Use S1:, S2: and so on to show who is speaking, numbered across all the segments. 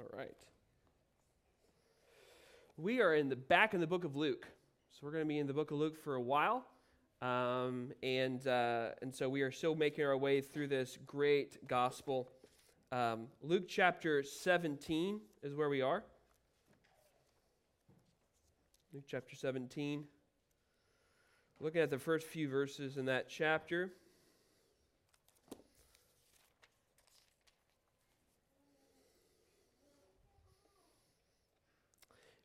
S1: All right. We are in the back in the book of Luke. So we're going to be in the book of Luke for a while. Um, and, uh, and so we are still making our way through this great gospel. Um, Luke chapter 17 is where we are. Luke chapter 17. Looking at the first few verses in that chapter.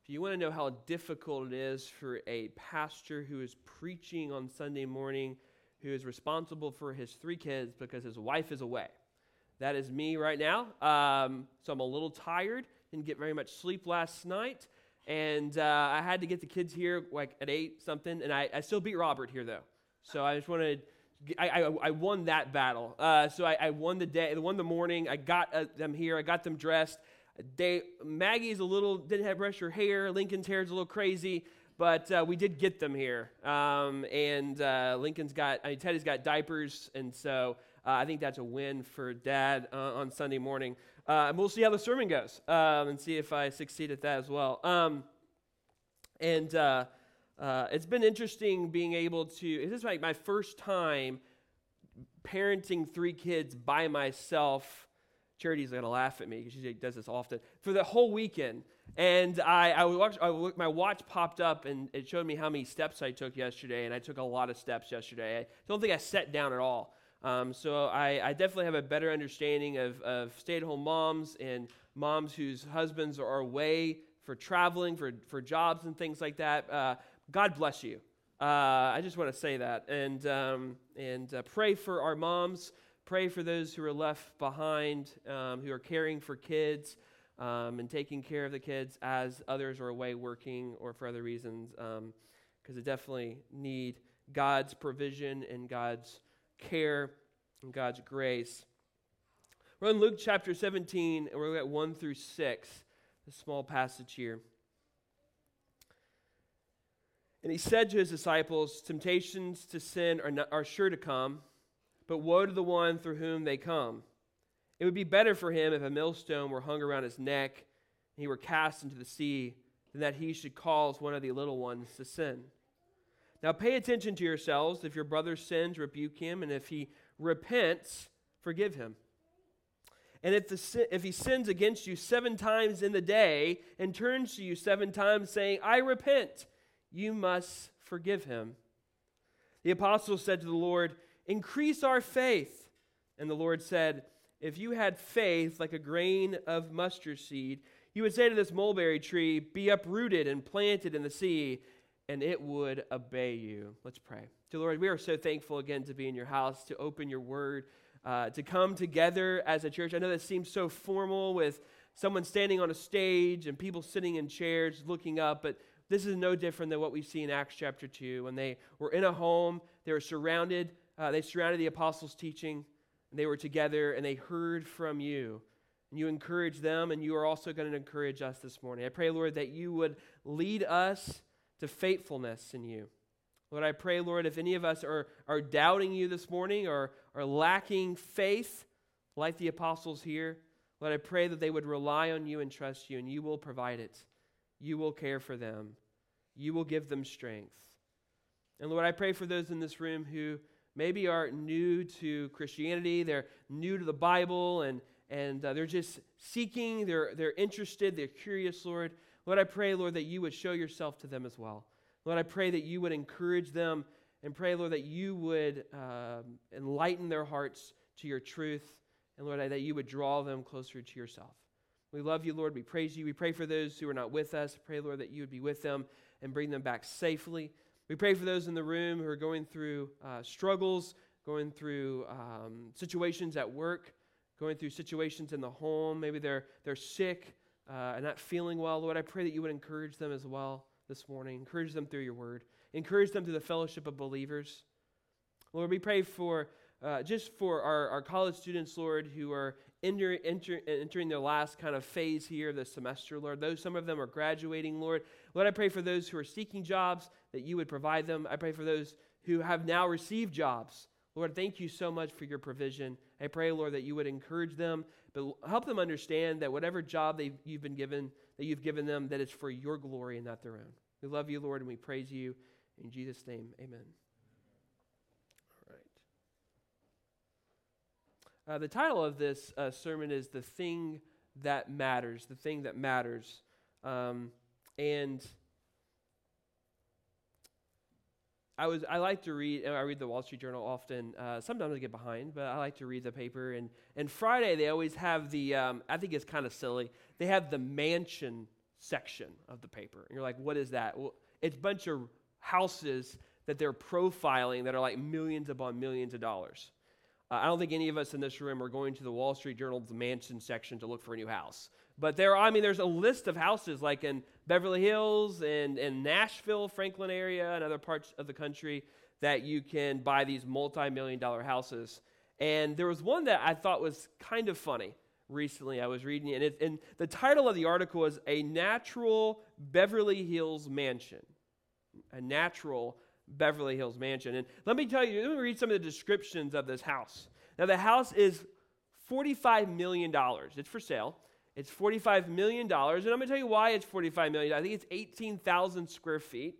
S1: If you want to know how difficult it is for a pastor who is preaching on Sunday morning, who is responsible for his three kids because his wife is away, that is me right now. Um, so I'm a little tired, didn't get very much sleep last night. And uh, I had to get the kids here like at 8 something, and I, I still beat Robert here though. So I just wanted. I, I, I, won that battle. Uh, so I, I, won the day, won the morning. I got uh, them here. I got them dressed. They, Maggie's a little, didn't have brush her hair. Lincoln's hair is a little crazy, but uh, we did get them here. Um, and uh, Lincoln's got, I mean, Teddy's got diapers, and so uh, I think that's a win for dad uh, on Sunday morning. Uh, and we'll see how the sermon goes um, and see if I succeed at that as well. Um, and uh, it's been interesting being able to, this is like my first time parenting three kids by myself Charity's going to laugh at me because she does this often. For the whole weekend. And I, I, watch, I my watch popped up and it showed me how many steps I took yesterday. And I took a lot of steps yesterday. I don't think I sat down at all. Um, so I, I, definitely have a better understanding of, of stay at home moms and moms whose husbands are away for traveling, for, for jobs, and things like that. Uh, God bless you. Uh, I just want to say that. And, um, and uh, pray for our moms. Pray for those who are left behind, um, who are caring for kids um, and taking care of the kids as others are away working or for other reasons, because um, they definitely need God's provision and God's care and God's grace. We're in Luke chapter 17, and we're at 1 through 6, a small passage here. And he said to his disciples, Temptations to sin are, not, are sure to come but woe to the one through whom they come. It would be better for him if a millstone were hung around his neck and he were cast into the sea than that he should cause one of the little ones to sin. Now pay attention to yourselves. If your brother sins, rebuke him, and if he repents, forgive him. And if, the, if he sins against you seven times in the day and turns to you seven times saying, I repent, you must forgive him. The apostle said to the Lord, Increase our faith. And the Lord said, If you had faith like a grain of mustard seed, you would say to this mulberry tree, Be uprooted and planted in the sea, and it would obey you. Let's pray. Dear Lord, we are so thankful again to be in your house, to open your word, uh, to come together as a church. I know that seems so formal with someone standing on a stage and people sitting in chairs looking up, but this is no different than what we see in Acts chapter 2. When they were in a home, they were surrounded uh, they surrounded the apostles' teaching, and they were together, and they heard from you. And you encouraged them, and you are also going to encourage us this morning. I pray, Lord, that you would lead us to faithfulness in you. Lord, I pray, Lord, if any of us are, are doubting you this morning or are lacking faith, like the apostles here, Lord, I pray that they would rely on you and trust you, and you will provide it. You will care for them. You will give them strength. And Lord, I pray for those in this room who maybe are new to Christianity, they're new to the Bible, and, and uh, they're just seeking, they're, they're interested, they're curious, Lord. Lord, I pray, Lord, that you would show yourself to them as well. Lord, I pray that you would encourage them and pray, Lord, that you would um, enlighten their hearts to your truth, and Lord, that you would draw them closer to yourself. We love you, Lord. We praise you. We pray for those who are not with us. Pray, Lord, that you would be with them and bring them back safely. We pray for those in the room who are going through uh, struggles, going through um, situations at work, going through situations in the home. Maybe they're, they're sick uh, and not feeling well. Lord, I pray that you would encourage them as well this morning. Encourage them through your word. Encourage them through the fellowship of believers. Lord, we pray for uh, just for our, our college students, Lord, who are enter, enter, entering their last kind of phase here this semester, Lord. Those some of them are graduating, Lord. Lord, I pray for those who are seeking jobs that you would provide them. I pray for those who have now received jobs. Lord, thank you so much for your provision. I pray, Lord, that you would encourage them, but help them understand that whatever job you've been given, that you've given them, that it's for your glory and not their own. We love you, Lord, and we praise you. In Jesus' name, amen. All right. Uh, the title of this uh, sermon is The Thing That Matters. The Thing That Matters. Um, and I was I like to read. I read the Wall Street Journal often. Uh, sometimes I get behind, but I like to read the paper. And and Friday they always have the. Um, I think it's kind of silly. They have the mansion section of the paper, and you're like, what is that? Well, it's a bunch of houses that they're profiling that are like millions upon millions of dollars. Uh, I don't think any of us in this room are going to the Wall Street Journal's mansion section to look for a new house. But there, I mean, there's a list of houses like in Beverly Hills and in Nashville, Franklin area, and other parts of the country that you can buy these multi-million dollar houses. And there was one that I thought was kind of funny recently. I was reading it, and, it, and the title of the article is "A Natural Beverly Hills Mansion." A natural Beverly Hills mansion. And let me tell you, let me read some of the descriptions of this house. Now, the house is $45 million. It's for sale. It's $45 million. And I'm going to tell you why it's 45 million. I think it's 18,000 square feet.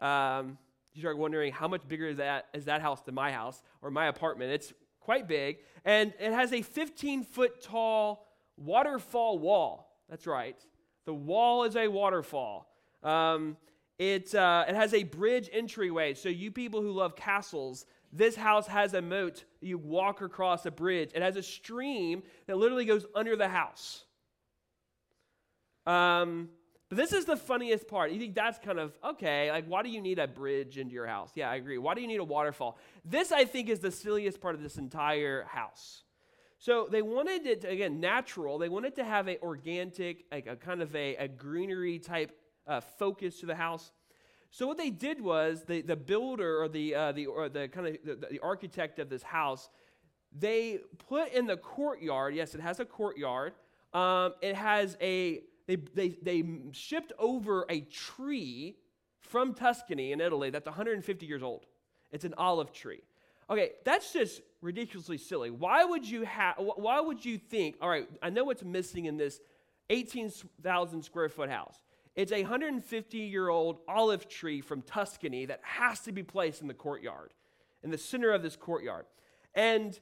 S1: Um, you start wondering how much bigger is that, is that house than my house or my apartment. It's quite big. And it has a 15 foot tall waterfall wall. That's right. The wall is a waterfall. Um, it, uh, it has a bridge entryway. So, you people who love castles, this house has a moat. You walk across a bridge. It has a stream that literally goes under the house. Um, but this is the funniest part. You think that's kind of okay. Like, why do you need a bridge into your house? Yeah, I agree. Why do you need a waterfall? This, I think, is the silliest part of this entire house. So they wanted it, to, again, natural. They wanted to have a organic, like a kind of a, a greenery type uh, focus to the house. So what they did was the, the builder or the, uh, the, or the kind of the, the architect of this house, they put in the courtyard, yes, it has a courtyard. Um, it has a they, they, they shipped over a tree from Tuscany in Italy that's 150 years old. It's an olive tree. Okay, that's just ridiculously silly. Why would you have? Why would you think? All right, I know what's missing in this 18,000 square foot house. It's a 150 year old olive tree from Tuscany that has to be placed in the courtyard, in the center of this courtyard. And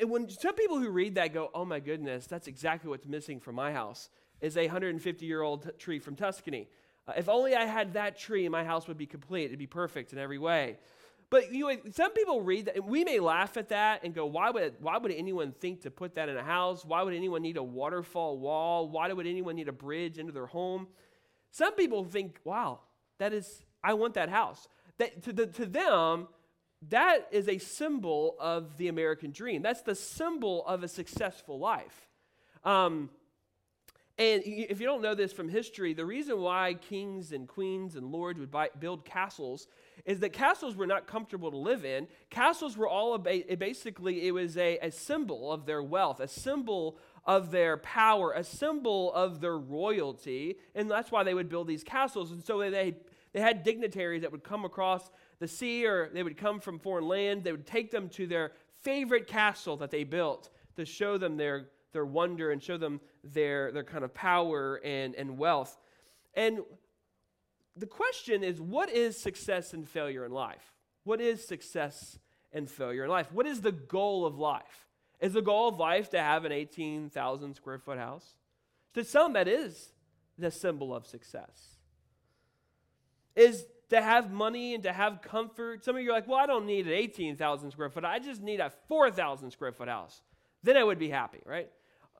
S1: and when some people who read that go, oh my goodness, that's exactly what's missing from my house, is a 150 year old tree from Tuscany. Uh, if only I had that tree, my house would be complete. It'd be perfect in every way. But you know, some people read that, and we may laugh at that and go, why would, why would anyone think to put that in a house? Why would anyone need a waterfall wall? Why would anyone need a bridge into their home? Some people think, wow, that is, I want that house. That, to, the, to them, that is a symbol of the American dream. That's the symbol of a successful life. Um, and if you don't know this from history, the reason why kings and queens and lords would buy, build castles is that castles were not comfortable to live in. Castles were all basically, it was a, a symbol of their wealth, a symbol of their power, a symbol of their royalty. And that's why they would build these castles. And so they, they had dignitaries that would come across the sea or they would come from foreign land. They would take them to their favorite castle that they built to show them their, their wonder and show them their, their kind of power and, and wealth. And the question is what is success and failure in life? What is success and failure in life? What is the goal of life? Is the goal of life to have an 18,000 square foot house? To some, that is the symbol of success. Is to have money and to have comfort. Some of you are like, well, I don't need an 18,000 square foot. I just need a 4,000 square foot house. Then I would be happy, right?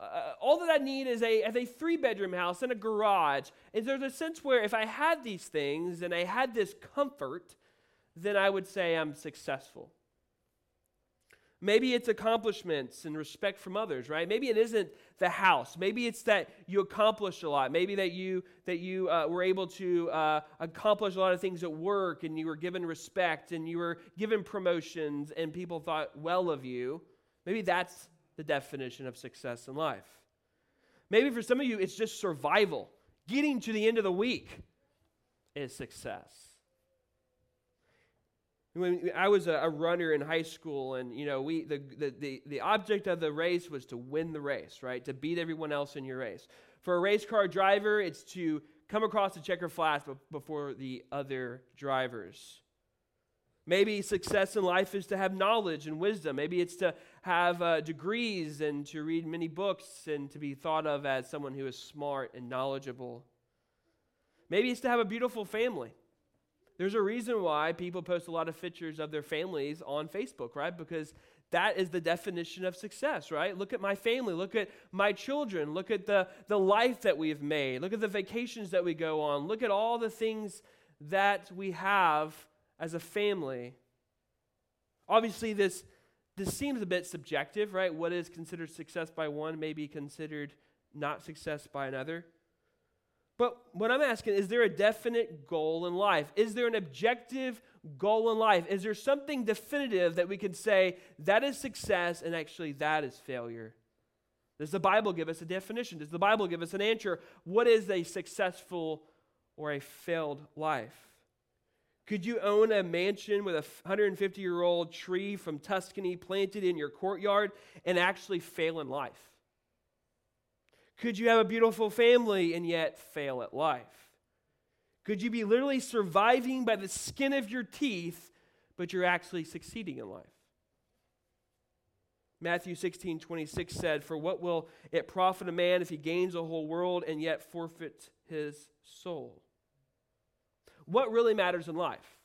S1: Uh, all that I need is a, is a three bedroom house and a garage. And there's a sense where if I had these things and I had this comfort, then I would say I'm successful. Maybe it's accomplishments and respect from others, right? Maybe it isn't the house. Maybe it's that you accomplished a lot. Maybe that you that you uh, were able to uh, accomplish a lot of things at work, and you were given respect, and you were given promotions, and people thought well of you. Maybe that's the definition of success in life. Maybe for some of you, it's just survival. Getting to the end of the week is success. When I was a, runner in high school, and you know, we the, the, the, the object of the race was to win the race, right? To beat everyone else in your race. For a race car driver, it's to come across the checker flag before the other drivers. Maybe success in life is to have knowledge and wisdom. Maybe it's to have uh, degrees and to read many books and to be thought of as someone who is smart and knowledgeable. Maybe it's to have a beautiful family. There's a reason why people post a lot of pictures of their families on Facebook, right? Because that is the definition of success, right? Look at my family. Look at my children. Look at the, the life that we've made. Look at the vacations that we go on. Look at all the things that we have as a family. Obviously, this, this seems a bit subjective, right? What is considered success by one may be considered not success by another. But what I'm asking is there a definite goal in life? Is there an objective goal in life? Is there something definitive that we can say that is success and actually that is failure? Does the Bible give us a definition? Does the Bible give us an answer? What is a successful or a failed life? Could you own a mansion with a 150 year old tree from Tuscany planted in your courtyard and actually fail in life? Could you have a beautiful family and yet fail at life? Could you be literally surviving by the skin of your teeth, but you're actually succeeding in life? Matthew 16, 26 said, For what will it profit a man if he gains the whole world and yet forfeits his soul? What really matters in life?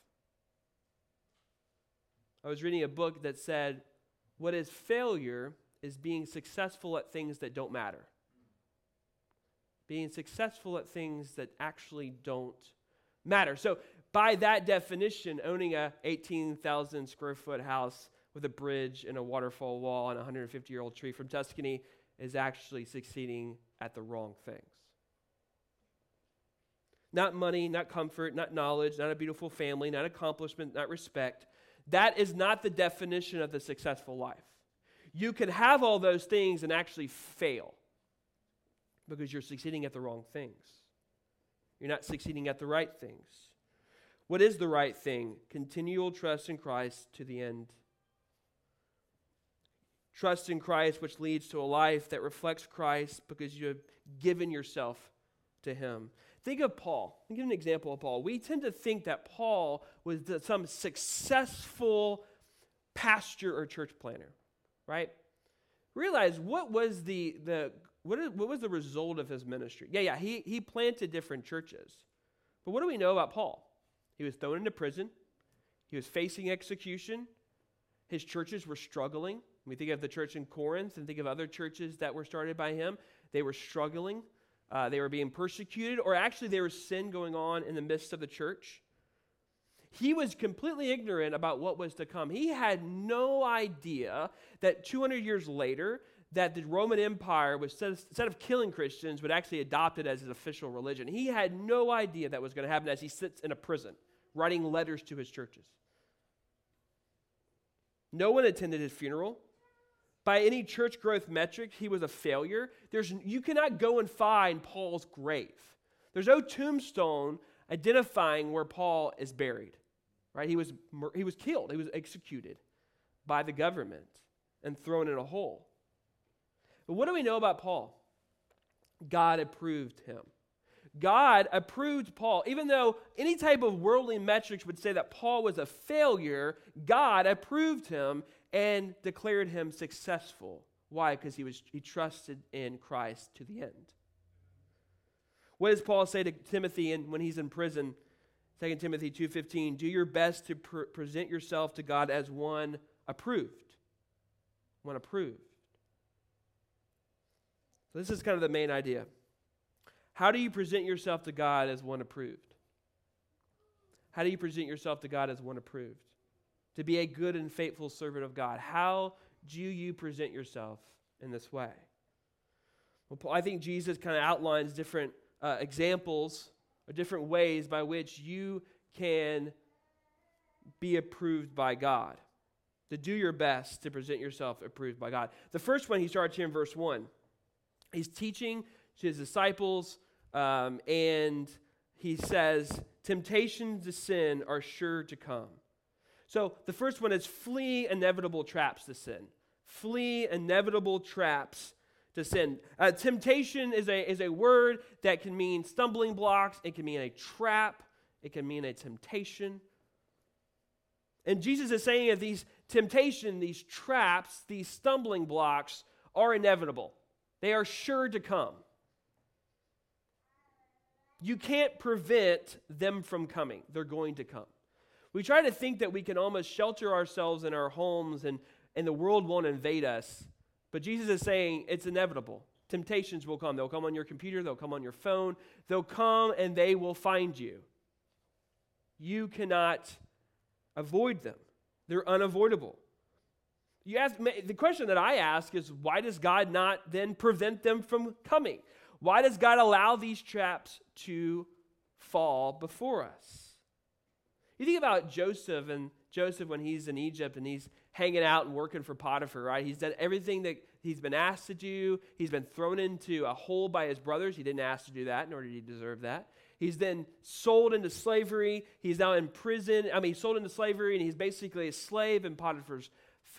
S1: I was reading a book that said, What is failure is being successful at things that don't matter being successful at things that actually don't matter. So, by that definition, owning a 18,000 square foot house with a bridge and a waterfall wall and a 150 year old tree from Tuscany is actually succeeding at the wrong things. Not money, not comfort, not knowledge, not a beautiful family, not accomplishment, not respect. That is not the definition of the successful life. You can have all those things and actually fail because you're succeeding at the wrong things. You're not succeeding at the right things. What is the right thing? Continual trust in Christ to the end. Trust in Christ, which leads to a life that reflects Christ because you have given yourself to Him. Think of Paul. Give an example of Paul. We tend to think that Paul was some successful pastor or church planter, right? Realize what was the, the what, is, what was the result of his ministry? Yeah, yeah, he, he planted different churches. But what do we know about Paul? He was thrown into prison, he was facing execution, his churches were struggling. We think of the church in Corinth and think of other churches that were started by him. They were struggling, uh, they were being persecuted, or actually, there was sin going on in the midst of the church. He was completely ignorant about what was to come. He had no idea that 200 years later, that the Roman Empire was instead of killing Christians, would actually adopt it as his official religion. He had no idea that was going to happen as he sits in a prison writing letters to his churches. No one attended his funeral. By any church growth metric, he was a failure. There's, you cannot go and find Paul's grave. There's no tombstone identifying where Paul is buried. Right? He was, he was killed, he was executed by the government and thrown in a hole. But what do we know about Paul? God approved him. God approved Paul. Even though any type of worldly metrics would say that Paul was a failure, God approved him and declared him successful. Why? Because he was he trusted in Christ to the end. What does Paul say to Timothy in, when he's in prison? 2 Timothy 2:15, do your best to pr- present yourself to God as one approved. One approved. So, this is kind of the main idea. How do you present yourself to God as one approved? How do you present yourself to God as one approved? To be a good and faithful servant of God. How do you present yourself in this way? Well, I think Jesus kind of outlines different uh, examples or different ways by which you can be approved by God. To do your best to present yourself approved by God. The first one he starts here in verse 1. He's teaching to his disciples, um, and he says, Temptations to sin are sure to come. So the first one is flee inevitable traps to sin. Flee inevitable traps to sin. Uh, temptation is a, is a word that can mean stumbling blocks, it can mean a trap, it can mean a temptation. And Jesus is saying that these temptation, these traps, these stumbling blocks are inevitable. They are sure to come. You can't prevent them from coming. They're going to come. We try to think that we can almost shelter ourselves in our homes and, and the world won't invade us. But Jesus is saying it's inevitable. Temptations will come. They'll come on your computer, they'll come on your phone, they'll come and they will find you. You cannot avoid them, they're unavoidable. You ask, the question that I ask is why does God not then prevent them from coming? Why does God allow these traps to fall before us? You think about Joseph and Joseph when he's in Egypt and he's hanging out and working for Potiphar, right? He's done everything that he's been asked to do. He's been thrown into a hole by his brothers. He didn't ask to do that, nor did he deserve that. He's then sold into slavery. He's now in prison. I mean, he's sold into slavery, and he's basically a slave in Potiphar's,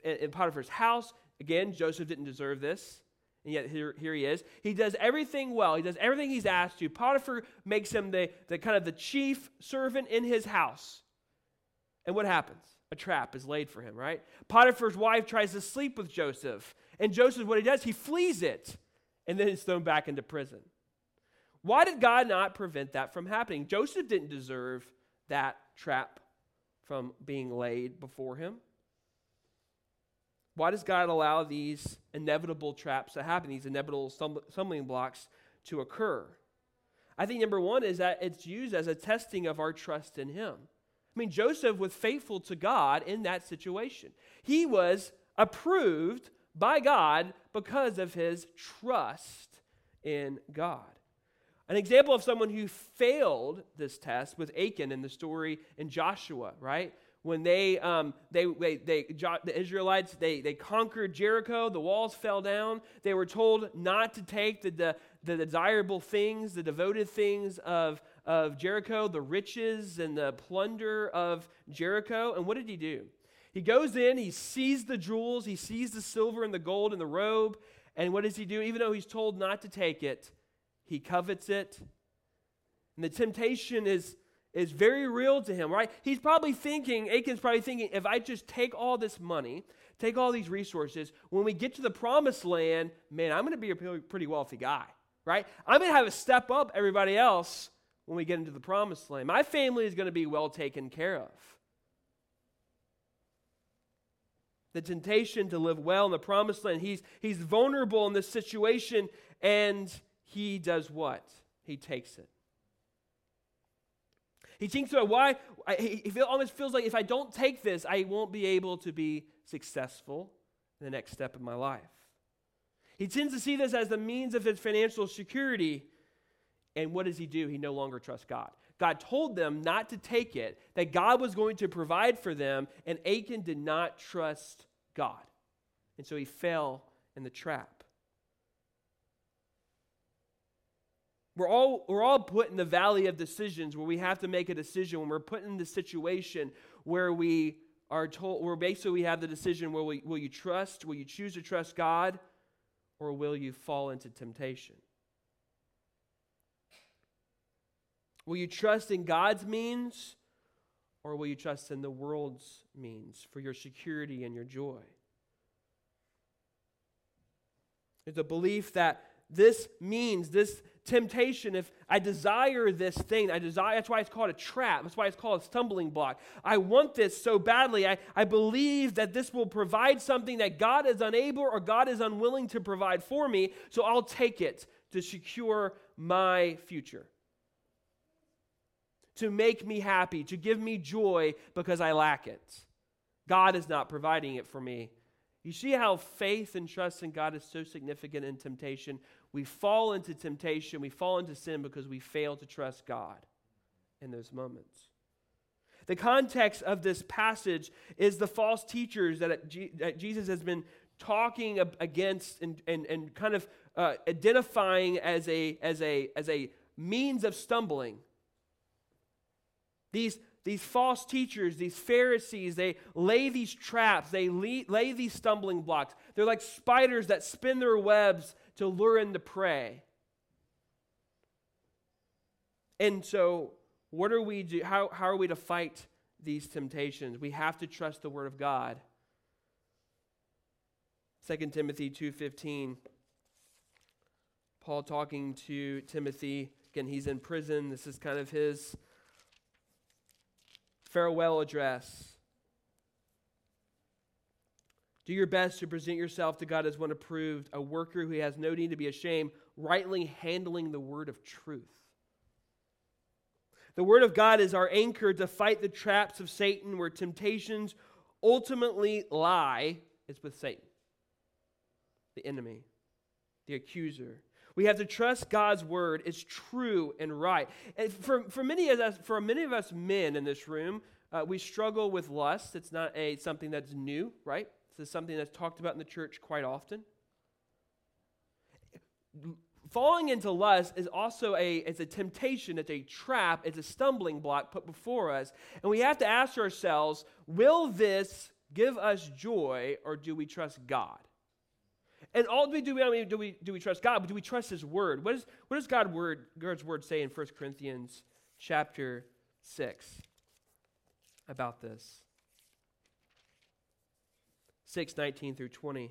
S1: in Potiphar's house. Again, Joseph didn't deserve this. And yet here, here he is. He does everything well. He does everything he's asked to. Potiphar makes him the, the kind of the chief servant in his house. And what happens? A trap is laid for him, right? Potiphar's wife tries to sleep with Joseph. And Joseph, what he does, he flees it. And then he's thrown back into prison. Why did God not prevent that from happening? Joseph didn't deserve that trap from being laid before him. Why does God allow these inevitable traps to happen, these inevitable stumbling blocks to occur? I think number one is that it's used as a testing of our trust in Him. I mean, Joseph was faithful to God in that situation. He was approved by God because of his trust in God. An example of someone who failed this test was Achan in the story in Joshua, right? when they, um, they, they, they, the Israelites, they, they conquered Jericho, the walls fell down. They were told not to take the, the, the desirable things, the devoted things of, of Jericho, the riches and the plunder of Jericho. And what did he do? He goes in, he sees the jewels, he sees the silver and the gold and the robe. And what does he do? Even though he's told not to take it, he covets it. And the temptation is is very real to him, right? He's probably thinking, Achan's probably thinking, if I just take all this money, take all these resources, when we get to the promised land, man, I'm going to be a pretty wealthy guy, right? I'm going to have a step up everybody else when we get into the promised land. My family is going to be well taken care of. The temptation to live well in the promised land, he's, he's vulnerable in this situation, and he does what? He takes it. He thinks about why, he feel, almost feels like if I don't take this, I won't be able to be successful in the next step of my life. He tends to see this as the means of his financial security. And what does he do? He no longer trusts God. God told them not to take it, that God was going to provide for them, and Achan did not trust God. And so he fell in the trap. We're all, we're all put in the valley of decisions where we have to make a decision when we're put in the situation where we are told, where basically we have the decision will, we, will you trust, will you choose to trust God, or will you fall into temptation? Will you trust in God's means, or will you trust in the world's means for your security and your joy? There's a belief that this means, this temptation, if I desire this thing, I desire, that's why it's called a trap. That's why it's called a stumbling block. I want this so badly. I, I believe that this will provide something that God is unable or God is unwilling to provide for me, so I'll take it to secure my future. To make me happy, to give me joy because I lack it. God is not providing it for me. You see how faith and trust in God is so significant in temptation? We fall into temptation, we fall into sin because we fail to trust God in those moments. The context of this passage is the false teachers that, Jesus has been talking against and, and, and kind of uh, identifying as a, as, a, as a means of stumbling. These these false teachers, these Pharisees, they lay these traps, they lay, these stumbling blocks. They're like spiders that spin their webs to lure in the prey. And so, what are we do? How, how are we to fight these temptations? We have to trust the Word of God. 2 Timothy 2:15 Paul talking to Timothy again he's in prison this is kind of his farewell address Do your best to present yourself to God as one approved a worker who has no need to be ashamed rightly handling the word of truth The word of God is our anchor to fight the traps of Satan where temptations ultimately lie it's with Satan the enemy, the accuser. We have to trust God's word is true and right. And for, for, many of us, for many of us men in this room, uh, we struggle with lust. It's not a, something that's new, right? This is something that's talked about in the church quite often. Falling into lust is also a, it's a temptation, it's a trap, it's a stumbling block put before us. And we have to ask ourselves will this give us joy or do we trust God? And all do we do, mean, do we do we trust God, but do we trust His Word? What, is, what does God word, God's Word say in 1 Corinthians chapter 6 about this? 6, 19 through 20.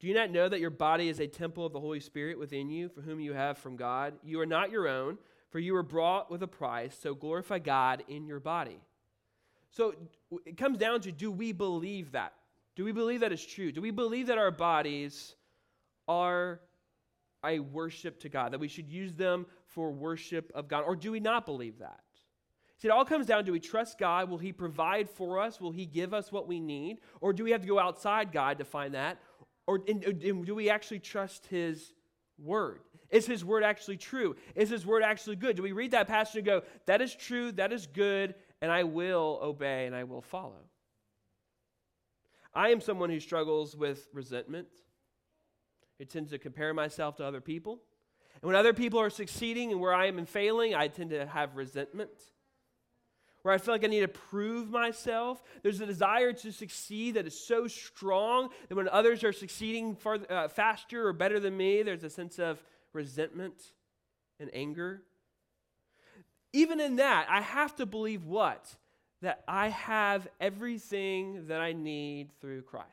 S1: Do you not know that your body is a temple of the Holy Spirit within you, for whom you have from God? You are not your own, for you were bought with a price, so glorify God in your body. So it comes down to do we believe that? Do we believe that is true? Do we believe that our bodies are a worship to God, that we should use them for worship of God? Or do we not believe that? See, it all comes down do we trust God? Will He provide for us? Will He give us what we need? Or do we have to go outside God to find that? Or and, and do we actually trust His word? Is His word actually true? Is His word actually good? Do we read that passage and go, that is true, that is good, and I will obey and I will follow? I am someone who struggles with resentment. It tends to compare myself to other people. And when other people are succeeding and where I am failing, I tend to have resentment. Where I feel like I need to prove myself. There's a desire to succeed that is so strong that when others are succeeding farther, uh, faster or better than me, there's a sense of resentment and anger. Even in that, I have to believe what? That I have everything that I need through Christ.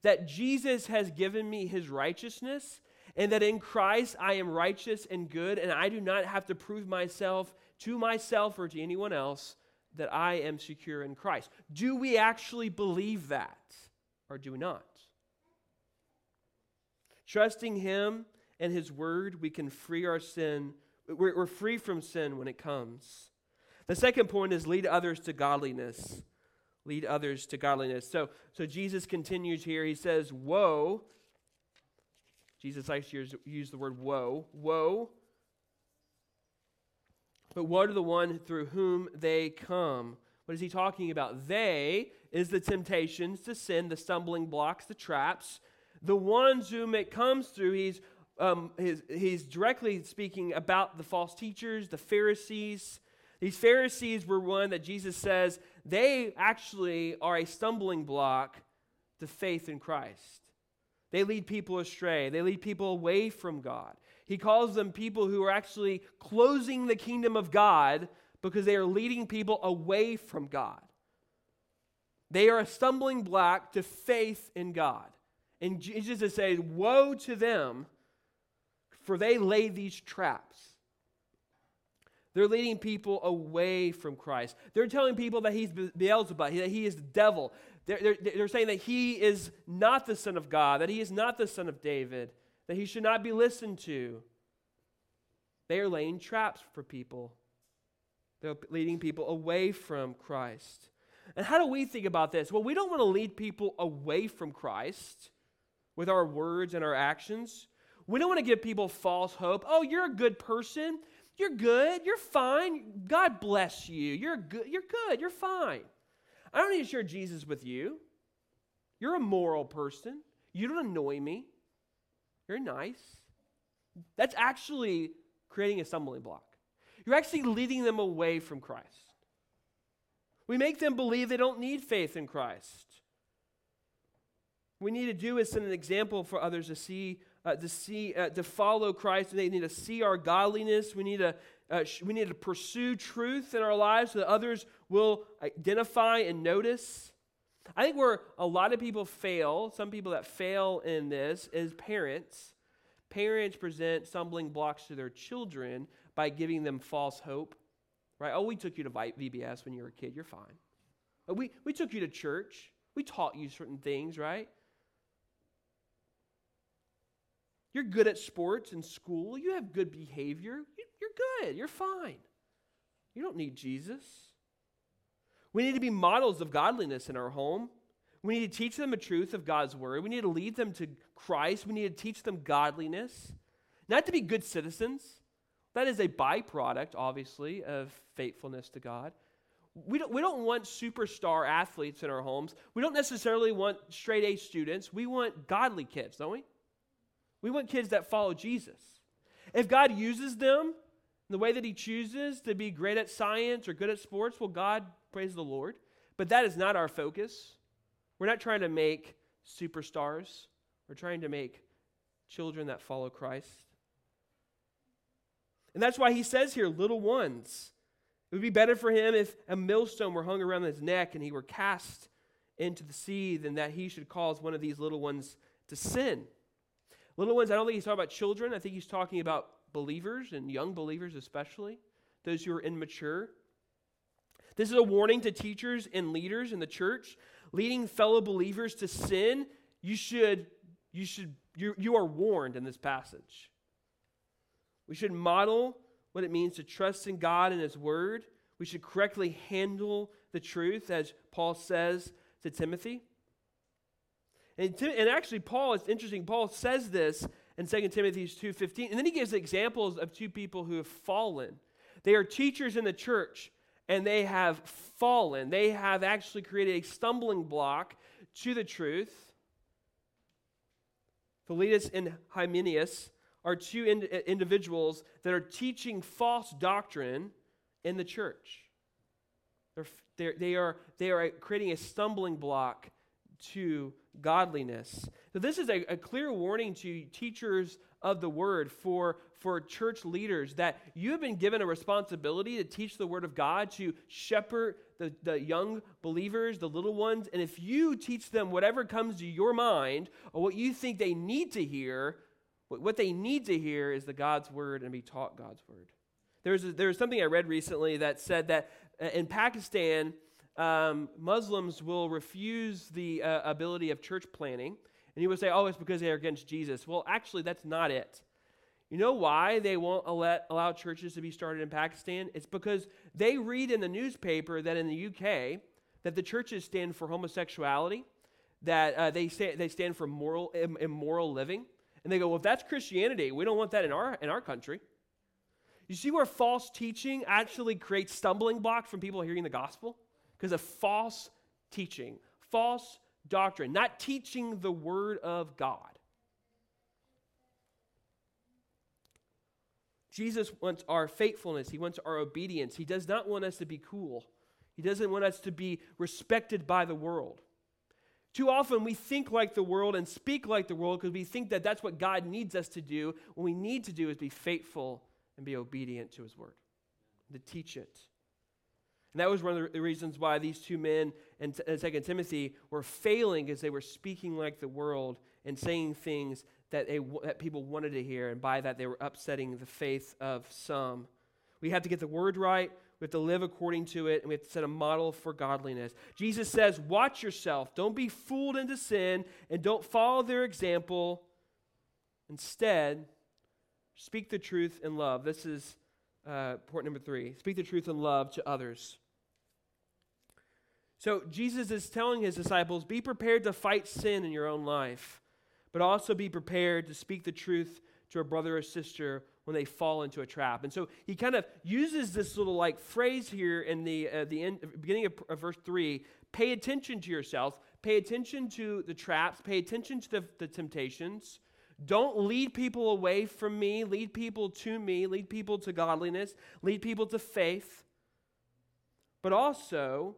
S1: That Jesus has given me his righteousness, and that in Christ I am righteous and good, and I do not have to prove myself to myself or to anyone else that I am secure in Christ. Do we actually believe that, or do we not? Trusting him and his word, we can free our sin. We're, free from sin when it comes. The second point is lead others to godliness. Lead others to godliness. So, so Jesus continues here. He says, Woe. Jesus likes to use, the word woe. Woe. But woe to the one through whom they come. What is he talking about? They is the temptations to sin, the stumbling blocks, the traps. The ones whom it comes through, he's, um, he's directly speaking about the false teachers, the Pharisees, these Pharisees were one that Jesus says they actually are a stumbling block to faith in Christ. They lead people astray, they lead people away from God. He calls them people who are actually closing the kingdom of God because they are leading people away from God. They are a stumbling block to faith in God. And Jesus says, Woe to them, for they lay these traps. They're leading people away from Christ. They're telling people that he's Beelzebub, that he is the devil. They're, they're, they're, saying that he is not the Son of God, that he is not the Son of David, that he should not be listened to. They are laying traps for people. They're leading people away from Christ. And how do we think about this? Well, we don't want to lead people away from Christ with our words and our actions. We don't want to give people false hope. Oh, you're a good person. You're good. You're fine. God bless you. You're good. You're good. You're fine. I don't need to share Jesus with you. You're a moral person. You don't annoy me. You're nice. That's actually creating a stumbling block. You're actually leading them away from Christ. We make them believe they don't need faith in Christ. What we need to do is set an example for others to see, uh, to see, uh, to follow Christ. And they need to see our godliness. We need to, uh, sh- we need to pursue truth in our lives so that others will identify and notice. I think where a lot of people fail, some people that fail in this, is parents. Parents present stumbling blocks to their children by giving them false hope. Right? Oh, we took you to VBS when you were a kid. You're fine. We, we took you to church. We taught you certain things, right? You're good at sports and school. You have good behavior. You're good. You're fine. You don't need Jesus. We need to be models of godliness in our home. We need to teach them the truth of God's word. We need to lead them to Christ. We need to teach them godliness. Not to be good citizens. That is a byproduct, obviously, of faithfulness to God. We don't, we don't want superstar athletes in our homes. We don't necessarily want straight A students. We want godly kids, don't we? We want kids that follow Jesus. If God uses them the way that He chooses to be great at science or good at sports, well, God, praise the Lord. But that is not our focus. We're not trying to make superstars, we're trying to make children that follow Christ. And that's why He says here, little ones. It would be better for him if a millstone were hung around his neck and he were cast into the sea than that he should cause one of these little ones to sin. Little ones, I don't think he's talking about children. I think he's talking about believers and young believers, especially those who are immature. This is a warning to teachers and leaders in the church, leading fellow believers to sin. You should, you should, you, you are warned in this passage. We should model what it means to trust in God and His Word. We should correctly handle the truth, as Paul says to Timothy. And, and actually, Paul, it's interesting, Paul says this in 2 Timothy 2.15, and then he gives examples of two people who have fallen. They are teachers in the church, and they have fallen. They have actually created a stumbling block to the truth. Philetus and Hymenaeus are two in, uh, individuals that are teaching false doctrine in the church. They're, they're, they, are, they are creating a stumbling block to godliness. So, this is a, a clear warning to teachers of the word, for, for church leaders, that you have been given a responsibility to teach the word of God, to shepherd the, the young believers, the little ones. And if you teach them whatever comes to your mind or what you think they need to hear, what they need to hear is the God's word and be taught God's word. There's, a, there's something I read recently that said that uh, in Pakistan, um, Muslims will refuse the uh, ability of church planting, And you would say, oh, it's because they are against Jesus. Well, actually, that's not it. You know why they won't let, allow churches to be started in Pakistan? It's because they read in the newspaper that in the UK, that the churches stand for homosexuality, that uh, they, say, they stand for moral, immoral living. And they go, well, if that's Christianity, we don't want that in our, in our country. You see where false teaching actually creates stumbling blocks from people hearing the gospel? Because of false teaching, false doctrine, not teaching the word of God. Jesus wants our faithfulness. He wants our obedience. He does not want us to be cool. He doesn't want us to be respected by the world. Too often we think like the world and speak like the world because we think that that's what God needs us to do. What we need to do is be faithful and be obedient to his word, to teach it. And that was one of the reasons why these two men in 2 Timothy were failing as they were speaking like the world and saying things that, they, that people wanted to hear. And by that, they were upsetting the faith of some. We have to get the word right. We have to live according to it, and we have to set a model for godliness. Jesus says, Watch yourself. Don't be fooled into sin, and don't follow their example. Instead, speak the truth in love. This is uh, point number three speak the truth in love to others. So, Jesus is telling his disciples be prepared to fight sin in your own life, but also be prepared to speak the truth to a brother or sister when they fall into a trap. And so he kind of uses this little like phrase here in the, uh, the end, beginning of, of verse 3 pay attention to yourself, pay attention to the traps, pay attention to the, the temptations. Don't lead people away from me, lead people to me, lead people to godliness, lead people to faith. But also,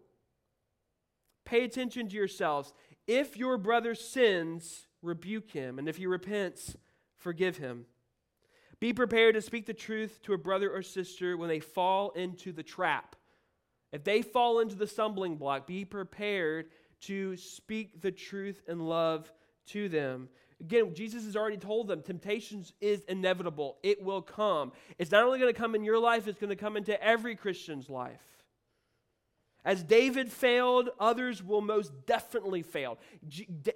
S1: pay attention to yourselves. If your brother sins, rebuke him, and if he repents, forgive him. Be prepared to speak the truth to a brother or sister when they fall into the trap. If they fall into the stumbling block, be prepared to speak the truth and love to them. Again, Jesus has already told them temptations is inevitable. It will come. It's not only going to come in your life, it's going to come into every Christian's life. As David failed, others will most definitely fail.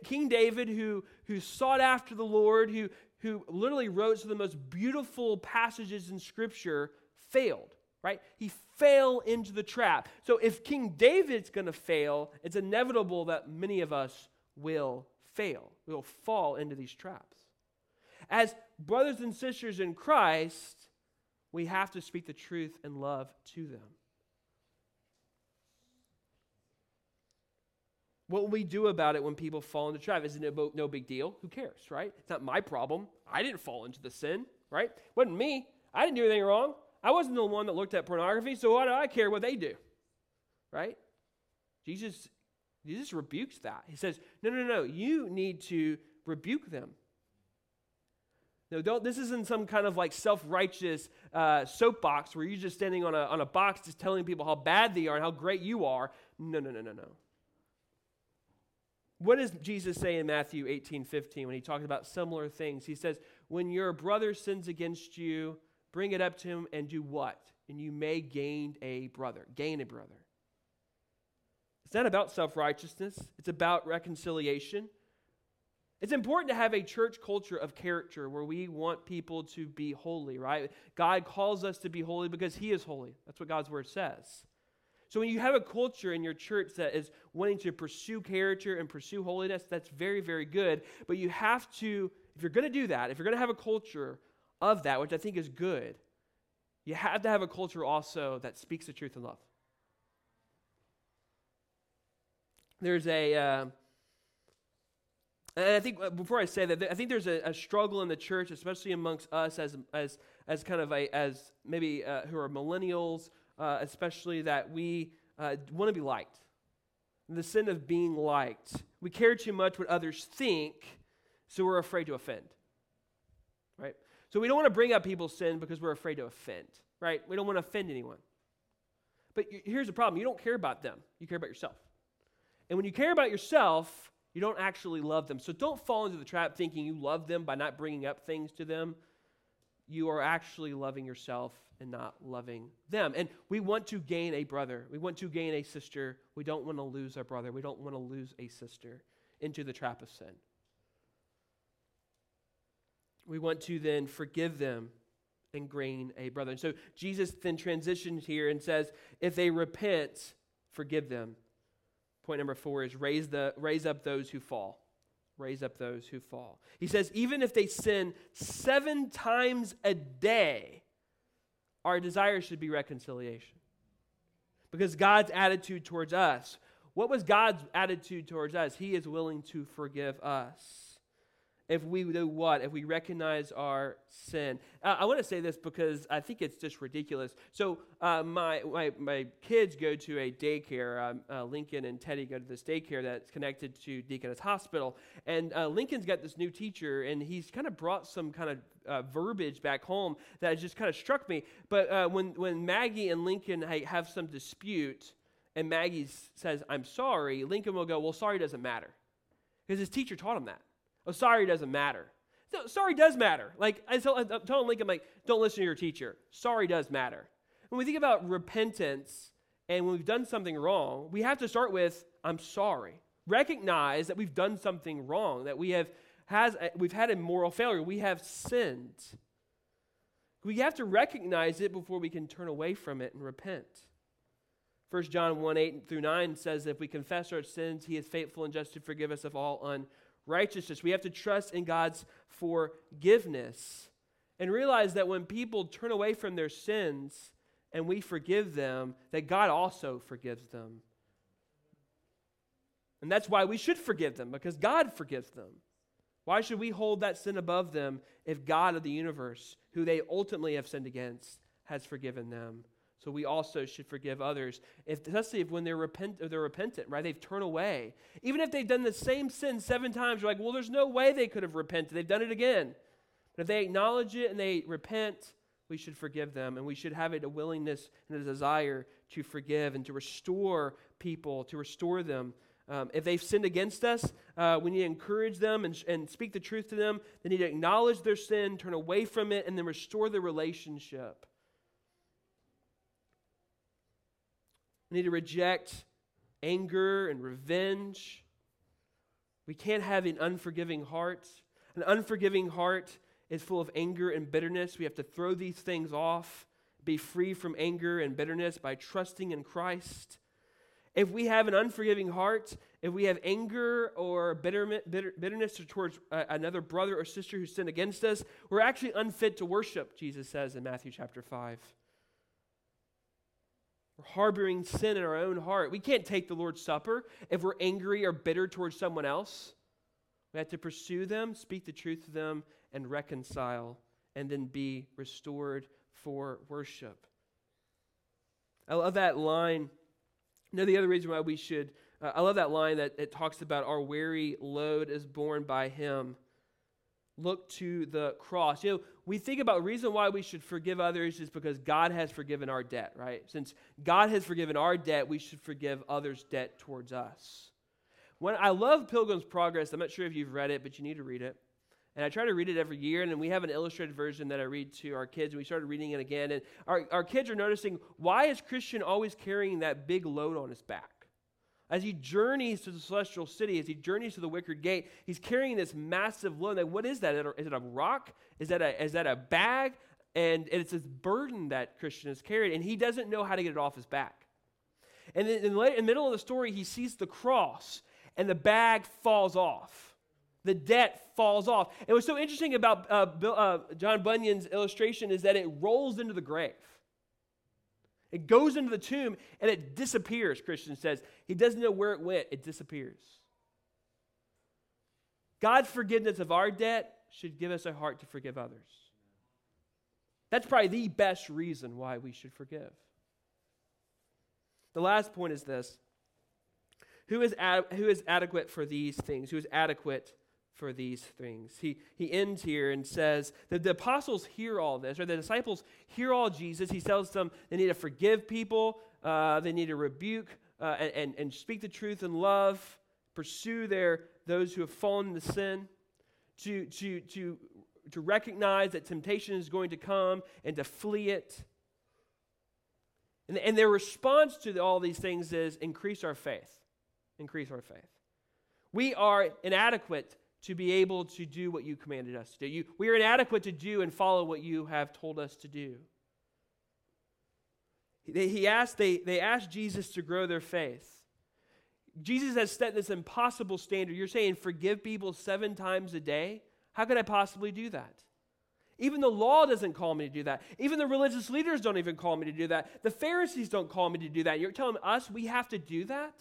S1: King David, who, who sought after the Lord, who, who literally wrote some of the most beautiful passages in Scripture, failed, right? He fell into the trap. So if King David's going to fail, it's inevitable that many of us will fail. We will fall into these traps. As brothers and sisters in Christ, we have to speak the truth and love to them. What will we do about it when people fall into trap? Is it no, no big deal? Who cares, right? It's not my problem. I didn't fall into the sin, right? It wasn't me. I didn't do anything wrong. I wasn't the one that looked at pornography, so why do I care what they do? Right? Jesus, Jesus rebukes that. He says, No, no, no, you need to rebuke them. No, don't, this isn't some kind of like self righteous uh, soapbox where you're just standing on a, on a box just telling people how bad they are and how great you are. No, no, no, no, no. What does Jesus say in Matthew 18 15 when he talks about similar things? He says, When your brother sins against you, bring it up to him and do what? And you may gain a brother. Gain a brother. It's not about self righteousness, it's about reconciliation. It's important to have a church culture of character where we want people to be holy, right? God calls us to be holy because He is holy. That's what God's word says. So when you have a culture in your church that is wanting to pursue character and pursue holiness, that's very, very good. But you have to, if you're going to do that, if you're going to have a culture of that, which I think is good, you have to have a culture also that speaks the truth in love. There's a, uh, and I think uh, before I say that, I think there's a, a, struggle in the church, especially amongst us as as as kind of a as maybe uh, who are millennials uh, especially that we uh, want to be liked. The sin of being liked. We care too much what others think, so we're afraid to offend. Right? So we don't want to bring up people's sin because we're afraid to offend. Right? We don't want to offend anyone. But here's the problem you don't care about them, you care about yourself. And when you care about yourself, you don't actually love them. So don't fall into the trap thinking you love them by not bringing up things to them. You are actually loving yourself and not loving them. And we want to gain a brother. We want to gain a sister. We don't want to lose our brother. We don't want to lose a sister into the trap of sin. We want to then forgive them and gain a brother. And so Jesus then transitions here and says, if they repent, forgive them. Point number four is raise, the, raise up those who fall. Raise up those who fall. He says, even if they sin seven times a day, our desire should be reconciliation. Because God's attitude towards us, what was God's attitude towards us? He is willing to forgive us if we do what? If we recognize our sin. Uh, I want to say this because I think it's just ridiculous. So, uh, my, my, my kids go to a daycare. Um, uh, Lincoln and Teddy go to this daycare that's connected to Deaconess Hospital. And uh, Lincoln's got this new teacher, and he's kind of brought some kind of uh, verbiage back home that just kind of struck me. But uh, when, when Maggie and Lincoln have some dispute, and Maggie says, I'm sorry, Lincoln will go, Well, sorry doesn't matter. Because his teacher taught him that. Oh, sorry doesn't matter. Sorry does matter. Like I tell, I'm telling Lincoln, like, don't listen to your teacher. Sorry does matter. When we think about repentance and when we've done something wrong, we have to start with, I'm sorry. Recognize that we've done something wrong, that we have has we've had a moral failure, we have sinned. We have to recognize it before we can turn away from it and repent. 1 John 1 8 through 9 says, If we confess our sins, he is faithful and just to forgive us of all righteousness. We have to trust in God's forgiveness and realize that when people turn away from their sins and we forgive them, that God also forgives them. And that's why we should forgive them, because God forgives them. Why should we hold that sin above them if God of the universe, who they ultimately have sinned against, has forgiven them? So we also should forgive others, if, especially if when they're, repent, they're repentant, right? They've turned away. Even if they've done the same sin seven times, you're like, well, there's no way they could have repented. They've done it again. But if they acknowledge it and they repent, we should forgive them. And we should have a willingness and a desire to forgive and to restore people, to restore them. Um, if they've sinned against us, uh, we need to encourage them and, and speak the truth to them. They need to acknowledge their sin, turn away from it, and then restore the relationship. We need to reject anger and revenge. We can't have an unforgiving heart. An unforgiving heart is full of anger and bitterness. We have to throw these things off, be free from anger and bitterness by trusting in Christ. If we have an unforgiving heart, if we have anger or bitter, bitter, bitterness towards uh, another brother or sister who sinned against us, we're actually unfit to worship, Jesus says in Matthew chapter 5. We're harboring sin in our own heart. We can't take the Lord's Supper if we're angry or bitter towards someone else. We have to pursue them, speak the truth to them, and reconcile, and then be restored for worship. I love that line. Know, the other reason why we should, uh, I love that line that it talks about our weary load is borne by Him look to the cross. You know, we think about reason why we should forgive others is because God has forgiven our debt, right? Since God has forgiven our debt, we should forgive others' debt towards us. When I love Pilgrim's Progress, I'm not sure if you've read it, but you need to read it. And I try to read it every year, and we have an illustrated version that I read to our kids, and we started reading it again. And our, our kids are noticing why is Christian always carrying that big load on his back? As he journeys to the celestial city, as he journeys to the wicket gate, he's carrying this massive load. Like, what is that? Is it a rock? Is that a, is that a bag? And it's this burden that Christian has carried, and he doesn't know how to get it off his back. And in the, in the middle of the story, he sees the cross, and the bag falls off. The debt falls off. And what's so interesting about uh, Bill, uh, John Bunyan's illustration is that it rolls into the grave. It goes into the tomb and it disappears, Christian says. He doesn't know where it went, it disappears. God's forgiveness of our debt should give us a heart to forgive others. That's probably the best reason why we should forgive. The last point is this who is, ad- who is adequate for these things? Who is adequate for these things. He, he ends here and says that the apostles hear all this, or the disciples hear all Jesus. He tells them they need to forgive people, uh, they need to rebuke uh, and, and, and speak the truth in love, pursue their, those who have fallen into sin, to, to, to, to recognize that temptation is going to come and to flee it. And, and their response to all these things is increase our faith. Increase our faith. We are inadequate to be able to do what you commanded us to do. You, we are inadequate to do and follow what you have told us to do. He, asked, they, they asked Jesus to grow their faith. Jesus has set this impossible standard. You're saying forgive people seven times a day? How could I possibly do that? Even the law doesn't call me to do that. Even the religious leaders don't even call me to do that. The Pharisees don't call me to do that. You're telling us we have to do that?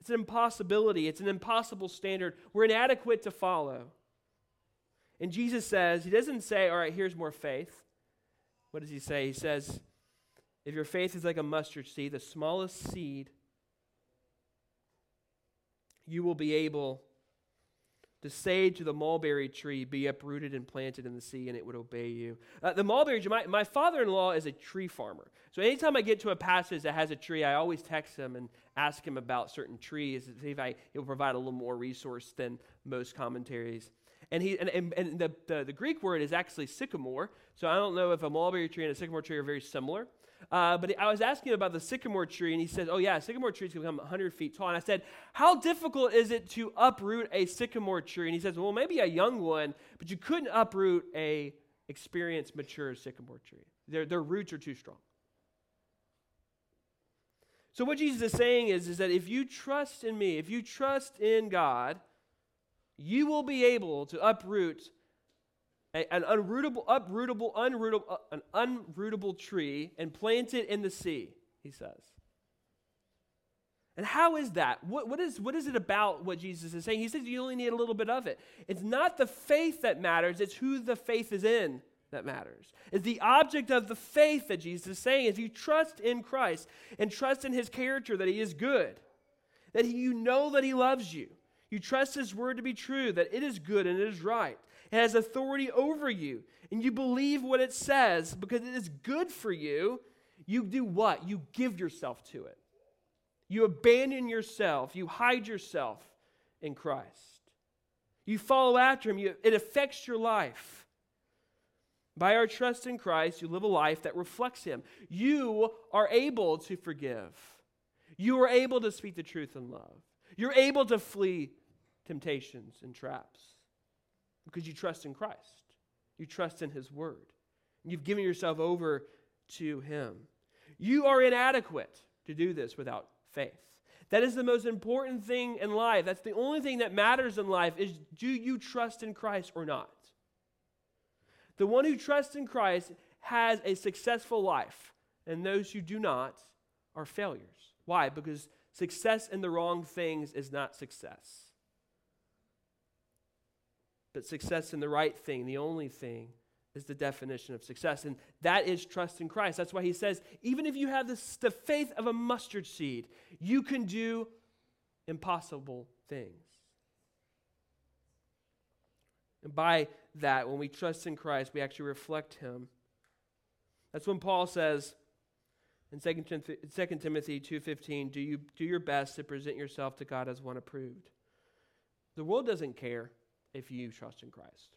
S1: It's an impossibility, it's an impossible standard. We're inadequate to follow. And Jesus says, He doesn't say, All right, here's more faith. What does He say? He says, If your faith is like a mustard seed, the smallest seed, you will be able to say to the mulberry tree, Be uprooted and planted in the sea, and it would obey you. Uh, the mulberry tree, my, my father in law is a tree farmer. So anytime I get to a passage that has a tree, I always text him and ask him about certain trees, see if I, he'll provide a little more resource than most commentaries. And, he, and, and, and the, the, the Greek word is actually sycamore. So I don't know if a mulberry tree and a sycamore tree are very similar. Uh, but I was asking him about the sycamore tree, and he said, Oh, yeah, sycamore trees can become 100 feet tall. And I said, How difficult is it to uproot a sycamore tree? And he says, Well, maybe a young one, but you couldn't uproot a experienced, mature sycamore tree. Their, their roots are too strong. So, what Jesus is saying is, is that if you trust in me, if you trust in God, you will be able to uproot an unrootable, uprootable, unrootable, uh, an unrootable tree and plant it in the sea, he says. And how is that? What, what, is, what is it about what Jesus is saying? He says you only need a little bit of it. It's not the faith that matters, it's who the faith is in that matters. It's the object of the faith that Jesus is saying. If you trust in Christ and trust in his character that he is good, that he, you know that he loves you, you trust his word to be true, that it is good and it is right, it has authority over you, and you believe what it says because it is good for you, you do what? You give yourself to it. You abandon yourself, you hide yourself in Christ. You follow after him, you, it affects your life. By our trust in Christ, you live a life that reflects him. You are able to forgive. You are able to speak the truth in love. You're able to flee temptations and traps because you trust in Christ. You trust in his word. You've given yourself over to him. You are inadequate to do this without faith. That is the most important thing in life. That's the only thing that matters in life is do you trust in Christ or not? The one who trusts in Christ has a successful life, and those who do not are failures. Why? Because success in the wrong things is not success. But success in the right thing, the only thing, is the definition of success. And that is trust in Christ. That's why he says, even if you have this, the faith of a mustard seed, you can do impossible things. And by that, when we trust in Christ, we actually reflect him. That's when Paul says in 2 Timothy 2.15, do, you, do your best to present yourself to God as one approved. The world doesn't care if you trust in Christ.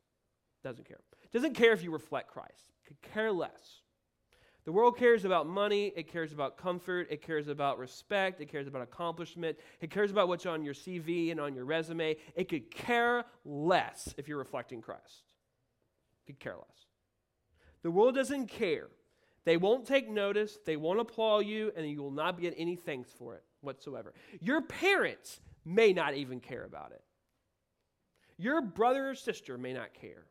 S1: Doesn't care. Doesn't care if you reflect Christ. Could care less. The world cares about money, it cares about comfort, it cares about respect, it cares about accomplishment, it cares about what's on your CV and on your resume. It could care less if you're reflecting Christ. Could care less. The world doesn't care. They won't take notice, they won't applaud you, and you will not get any thanks for it whatsoever. Your parents may not even care about it. Your brother or sister may not care.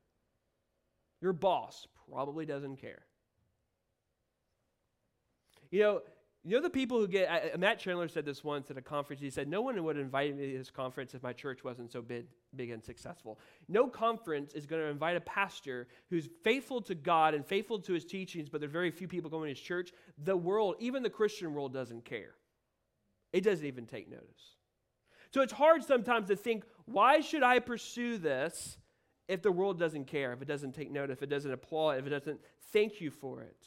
S1: Your boss probably doesn't care. You know, you know the people who get, Matt Chandler said this once at a conference. He said, No one would invite me to this conference if my church wasn't so big, big and successful. No conference is going to invite a pastor who's faithful to God and faithful to his teachings, but there are very few people going to his church. The world, even the Christian world, doesn't care. It doesn't even take notice. So it's hard sometimes to think, why should I pursue this if the world doesn't care, if it doesn't take note, if it doesn't applaud, if it doesn't thank you for it?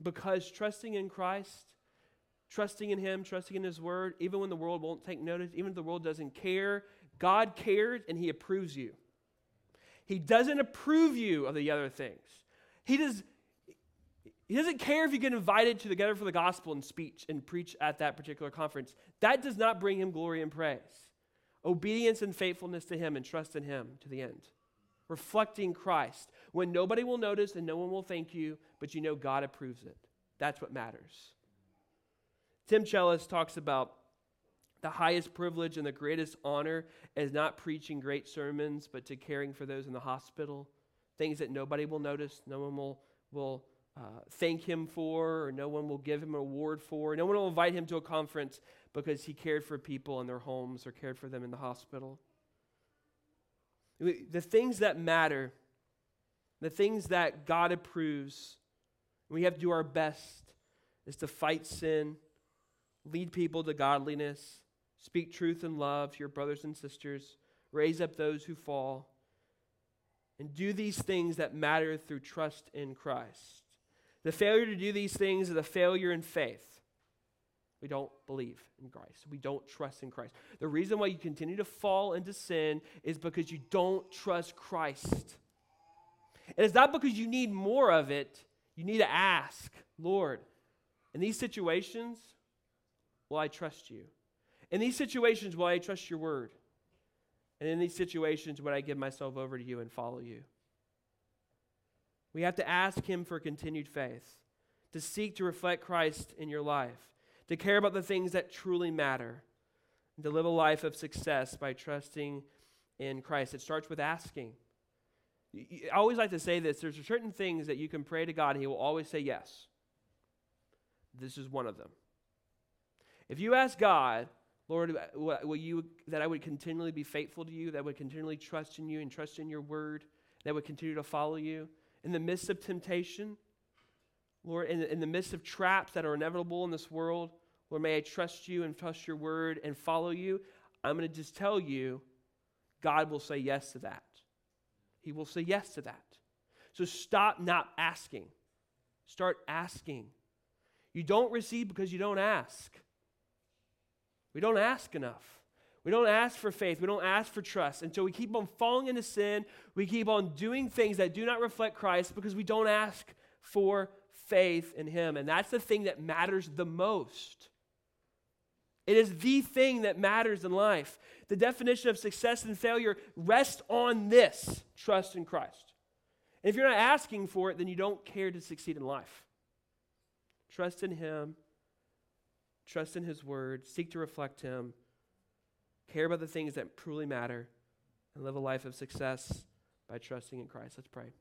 S1: Because trusting in Christ, trusting in Him, trusting in His Word, even when the world won't take notice, even if the world doesn't care, God cares and He approves you. He doesn't approve you of the other things. He does. He doesn't care if you get invited to the Together for the Gospel and speech and preach at that particular conference. That does not bring him glory and praise. Obedience and faithfulness to him and trust in him to the end. Reflecting Christ when nobody will notice and no one will thank you, but you know God approves it. That's what matters. Tim Challies talks about the highest privilege and the greatest honor is not preaching great sermons, but to caring for those in the hospital. Things that nobody will notice, no one will, will uh, thank him for, or no one will give him an award for. No one will invite him to a conference because he cared for people in their homes or cared for them in the hospital. The things that matter, the things that God approves, we have to do our best, is to fight sin, lead people to godliness, speak truth and love to your brothers and sisters, raise up those who fall, and do these things that matter through trust in Christ. The failure to do these things is a failure in faith. We don't believe in Christ. We don't trust in Christ. The reason why you continue to fall into sin is because you don't trust Christ. And it's not because you need more of it. You need to ask, Lord, in these situations, will I trust you? In these situations, will I trust your word? And in these situations, would I give myself over to you and follow you? We have to ask Him for continued faith, to seek to reflect Christ in your life, to care about the things that truly matter, and to live a life of success by trusting in Christ. It starts with asking. I always like to say this there's certain things that you can pray to God, and He will always say yes. This is one of them. If you ask God, Lord, uh, will you that I would continually be faithful to you, that I would continually trust in you and trust in your word, that would continue to follow you in the midst of temptation, Lord, in the, in the midst of traps that are inevitable in this world, Lord, may I trust you and trust your word and follow you. I'm going to just tell you, God will say yes to that. He will say yes to that. So stop not asking. Start asking. You don't receive because you don't ask. We don't ask enough. We don't ask for faith. We don't ask for trust. And so we keep on falling into sin. We keep on doing things that do not reflect Christ because we don't ask for faith in Him. And that's the thing that matters the most. It is the thing that matters in life. The definition of success and failure rests on this trust in Christ. And if you're not asking for it, then you don't care to succeed in life. Trust in Him, trust in His Word, seek to reflect Him, care about the things that truly matter, and live a life of success by trusting in Christ. Let's pray.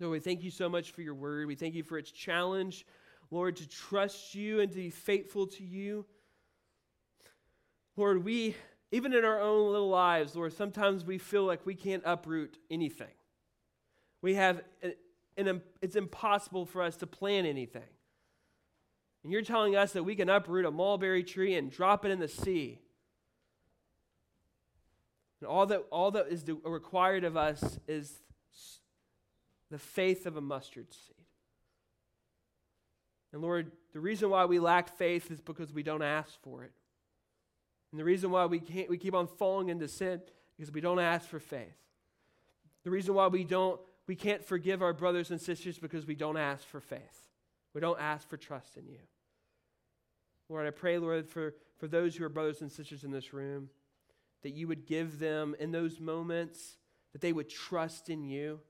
S1: Lord, we thank you so much for your Word. We thank you for its challenge, Lord, to trust you and to be faithful to you. Lord, we, even in our own little lives, Lord, sometimes we feel like we can't uproot anything. We have, an, it's impossible for us to plan anything. And you're telling us that we can uproot a mulberry tree and drop it in the sea. And all that, all that is required of us is the faith of a mustard seed. And Lord, the reason why we lack faith is because we don't ask for it. And the reason why we, can't, we keep on falling into sin is because we don't ask for faith. The reason why we don't we can't forgive our brothers and sisters because we don't ask for faith. We don't ask for trust in you. Lord, I pray, Lord, for, for those who are brothers and sisters in this room, that you would give them in those moments, that they would trust in you.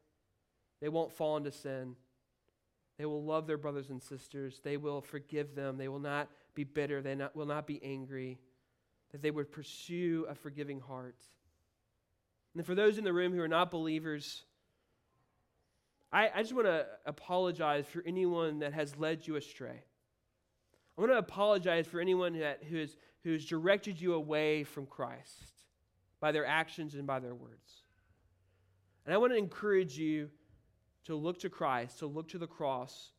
S1: They won't fall into sin. They will love their brothers and sisters. They will forgive them. They will not be bitter. They not, will not be angry. That they would pursue a forgiving heart. And for those in the room who are not believers, I, I just want to apologize for anyone that has led you astray. I want to apologize for anyone that, who, has, who has directed you away from Christ by their actions and by their words. And I want to encourage you to look to Christ, to look to the cross,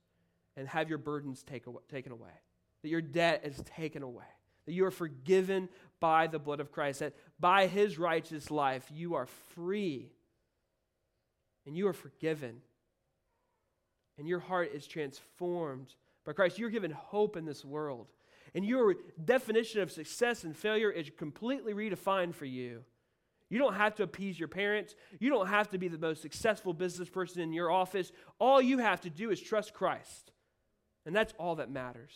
S1: and have your burdens take away, taken away. That your debt is taken away. That you are forgiven by the blood of Christ. That by his righteous life, you are free and you are forgiven and your heart is transformed by Christ, you're given hope in this world. And your definition of success and failure is completely redefined for you. You don't have to appease your parents. You don't have to be the most successful business person in your office. All you have to do is trust Christ. And that's all that matters.